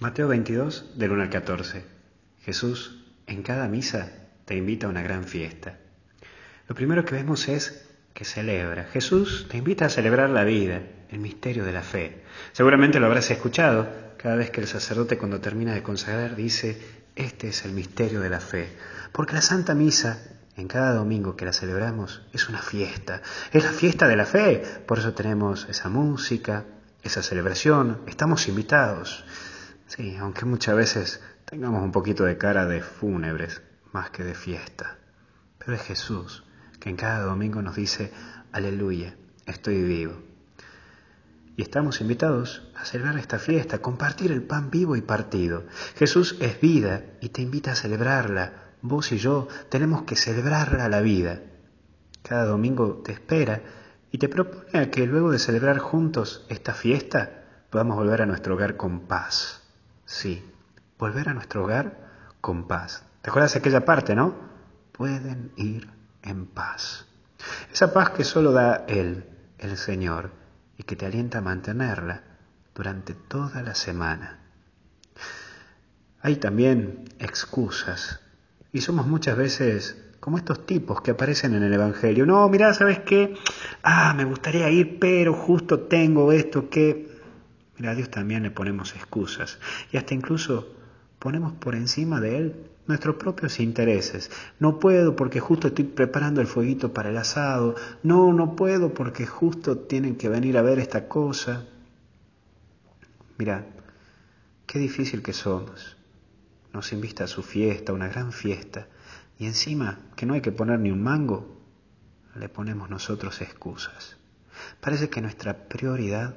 Mateo 22, del 1 al 14. Jesús, en cada misa, te invita a una gran fiesta. Lo primero que vemos es que celebra. Jesús te invita a celebrar la vida, el misterio de la fe. Seguramente lo habrás escuchado cada vez que el sacerdote cuando termina de consagrar dice, este es el misterio de la fe. Porque la Santa Misa, en cada domingo que la celebramos, es una fiesta. Es la fiesta de la fe. Por eso tenemos esa música, esa celebración. Estamos invitados. Sí, aunque muchas veces tengamos un poquito de cara de fúnebres más que de fiesta. Pero es Jesús que en cada domingo nos dice, aleluya, estoy vivo. Y estamos invitados a celebrar esta fiesta, a compartir el pan vivo y partido. Jesús es vida y te invita a celebrarla. Vos y yo tenemos que celebrarla la vida. Cada domingo te espera y te propone a que luego de celebrar juntos esta fiesta podamos volver a nuestro hogar con paz Sí, volver a nuestro hogar con paz. ¿Te acuerdas de aquella parte, no? Pueden ir en paz. Esa paz que solo da Él, el Señor, y que te alienta a mantenerla durante toda la semana. Hay también excusas, y somos muchas veces como estos tipos que aparecen en el Evangelio. No, mira, ¿sabes qué? Ah, me gustaría ir, pero justo tengo esto que a Dios también le ponemos excusas y hasta incluso ponemos por encima de Él nuestros propios intereses. No puedo porque justo estoy preparando el fueguito para el asado. No, no puedo porque justo tienen que venir a ver esta cosa. Mira, qué difícil que somos. Nos invita a su fiesta, una gran fiesta, y encima que no hay que poner ni un mango, le ponemos nosotros excusas. Parece que nuestra prioridad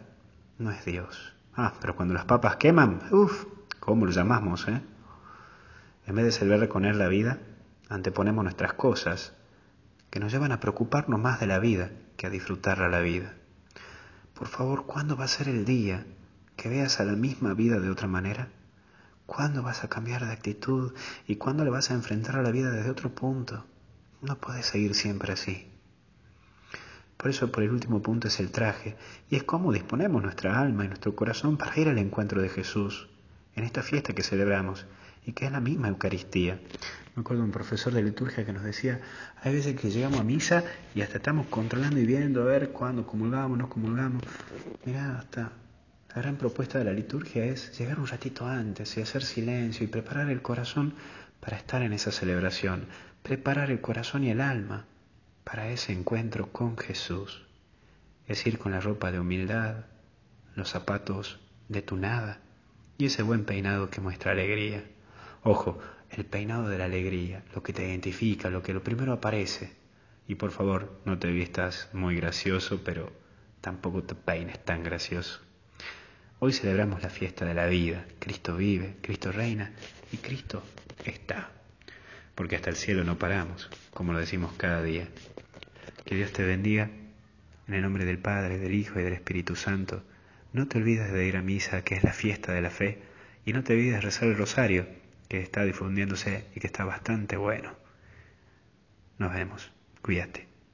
no es Dios. Ah, pero cuando las papas queman, uff, ¿cómo lo llamamos, eh? En vez de celebrar con la vida, anteponemos nuestras cosas, que nos llevan a preocuparnos más de la vida que a disfrutarla la vida. Por favor, ¿cuándo va a ser el día que veas a la misma vida de otra manera? ¿Cuándo vas a cambiar de actitud y cuándo le vas a enfrentar a la vida desde otro punto? No puedes seguir siempre así. Por eso por el último punto es el traje, y es cómo disponemos nuestra alma y nuestro corazón para ir al encuentro de Jesús en esta fiesta que celebramos y que es la misma Eucaristía. Me acuerdo un profesor de liturgia que nos decía, hay veces que llegamos a misa y hasta estamos controlando y viendo a ver cuándo comulgamos, no comulgamos. Mirá, hasta la gran propuesta de la liturgia es llegar un ratito antes y hacer silencio y preparar el corazón para estar en esa celebración, preparar el corazón y el alma para ese encuentro con Jesús es ir con la ropa de humildad, los zapatos de tu nada y ese buen peinado que muestra alegría. Ojo, el peinado de la alegría, lo que te identifica, lo que lo primero aparece. Y por favor, no te vistas muy gracioso, pero tampoco te peines tan gracioso. Hoy celebramos la fiesta de la vida. Cristo vive, Cristo reina y Cristo está. Porque hasta el cielo no paramos, como lo decimos cada día. Que Dios te bendiga. En el nombre del Padre, del Hijo y del Espíritu Santo. No te olvides de ir a misa, que es la fiesta de la fe, y no te olvides de rezar el rosario, que está difundiéndose y que está bastante bueno. Nos vemos. Cuídate.